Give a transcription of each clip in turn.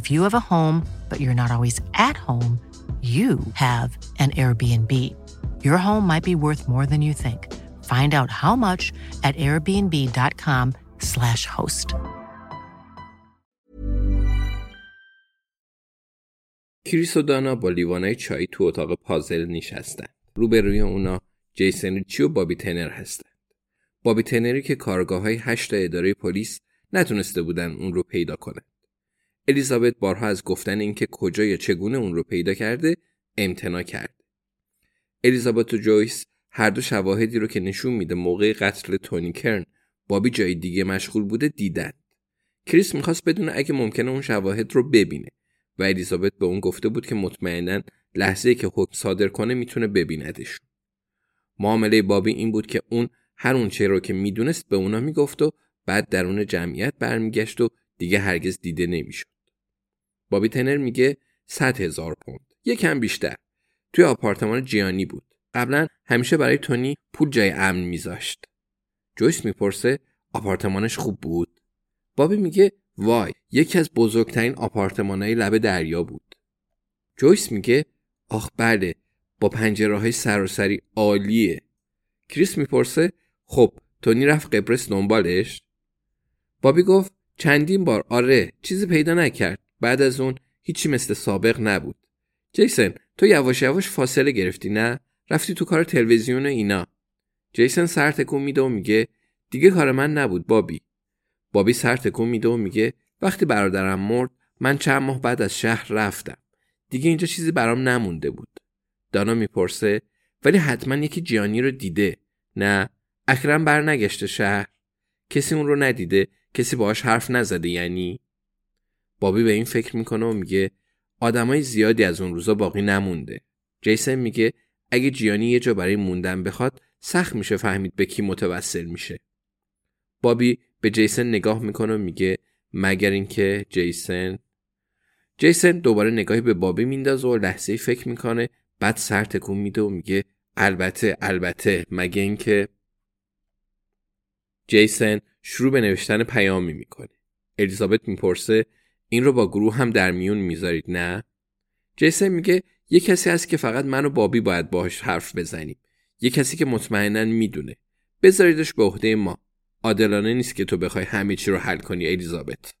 If you have a home, but you're not always at home, you have an Airbnb. Your home might be worth more than you think. Find out how much at airbnb.com/slash host. کریس و دانا با لیوانای چای تو اتاق پازل نشستن. روبروی اونا جیسن ریچی و بابی تنر هستند. بابی تنری که کارگاه های هشت اداره پلیس نتونسته بودن اون رو پیدا کنه. الیزابت بارها از گفتن اینکه کجا یا چگونه اون رو پیدا کرده امتنا کرد. الیزابت و جویس هر دو شواهدی رو که نشون میده موقع قتل تونی کرن بابی جای دیگه مشغول بوده دیدن. کریس می‌خواست بدونه اگه ممکنه اون شواهد رو ببینه و الیزابت به اون گفته بود که مطمئنا لحظه که حکم صادر کنه می‌تونه ببیندش. معامله بابی این بود که اون هر اون چه رو که می‌دونست به اونا می‌گفت و بعد درون جمعیت برمیگشت و دیگه هرگز دیده نمی‌شد. بابی تنر میگه 100 هزار پوند. یکم بیشتر. توی آپارتمان جیانی بود. قبلا همیشه برای تونی پول جای امن میذاشت. جویس می‌پرسه آپارتمانش خوب بود؟ بابی میگه وای یکی از بزرگترین آپارتمانهای لب دریا بود. جویس میگه آخ بله با پنجره های سراسری عالیه. کریس می‌پرسه خب تونی رفت قبرس دنبالش؟ بابی گفت چندین بار آره چیزی پیدا نکرد. بعد از اون هیچی مثل سابق نبود. جیسن تو یواش یواش فاصله گرفتی نه؟ رفتی تو کار تلویزیون اینا. جیسن سر تکون میده و میگه دیگه کار من نبود بابی. بابی سر تکون میده و میگه وقتی برادرم مرد من چند ماه بعد از شهر رفتم. دیگه اینجا چیزی برام نمونده بود. دانا می‌پرسه ولی حتما یکی جیانی رو دیده. نه اکرم برنگشته شهر. کسی اون رو ندیده کسی باهاش حرف نزده یعنی؟ بابی به این فکر می‌کنه و میگه آدمای زیادی از اون روزا باقی نمونده. جیسن میگه اگه جیانی یه جا برای موندن بخواد سخت میشه فهمید به کی متوسل میشه. بابی به جیسن نگاه می‌کنه و میگه مگر اینکه جیسن جیسن دوباره نگاهی به بابی میندازه و لحظه فکر می‌کنه بعد سر تکون میده و میگه البته البته مگه اینکه جیسن شروع به نوشتن پیامی می‌کنه. الیزابت می‌پرسه این رو با گروه هم در میون می‌ذارید نه؟ جیسن میگه یه کسی هست که فقط من و بابی باید باهاش حرف بزنیم. یه کسی که مطمئنا می‌دونه. بذاریدش به عهده ما. عادلانه نیست که تو بخوای همه چی رو حل کنی الیزابت.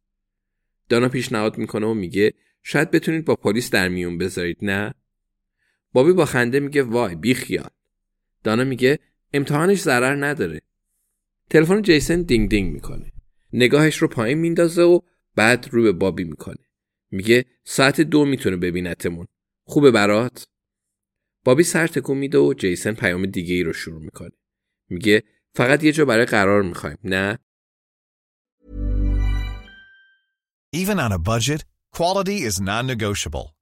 دانا پیشنهاد می‌کنه و میگه شاید بتونید با پلیس در میون بذارید نه؟ بابی با خنده میگه وای بی خیال. دانا میگه امتحانش ضرر نداره. تلفن جیسن دینگ دینگ می‌کنه. نگاهش رو پایین میندازه و بعد رو به بابی می‌کنه. میگه ساعت دو می‌تونه ببینتمون. خوبه برات؟ بابی سر تکون میده و جیسن پیام دیگه ای رو شروع می‌کنه. میگه فقط یه جا برای قرار می‌خوایم. نه؟ Even on a budget, quality is non-negotiable.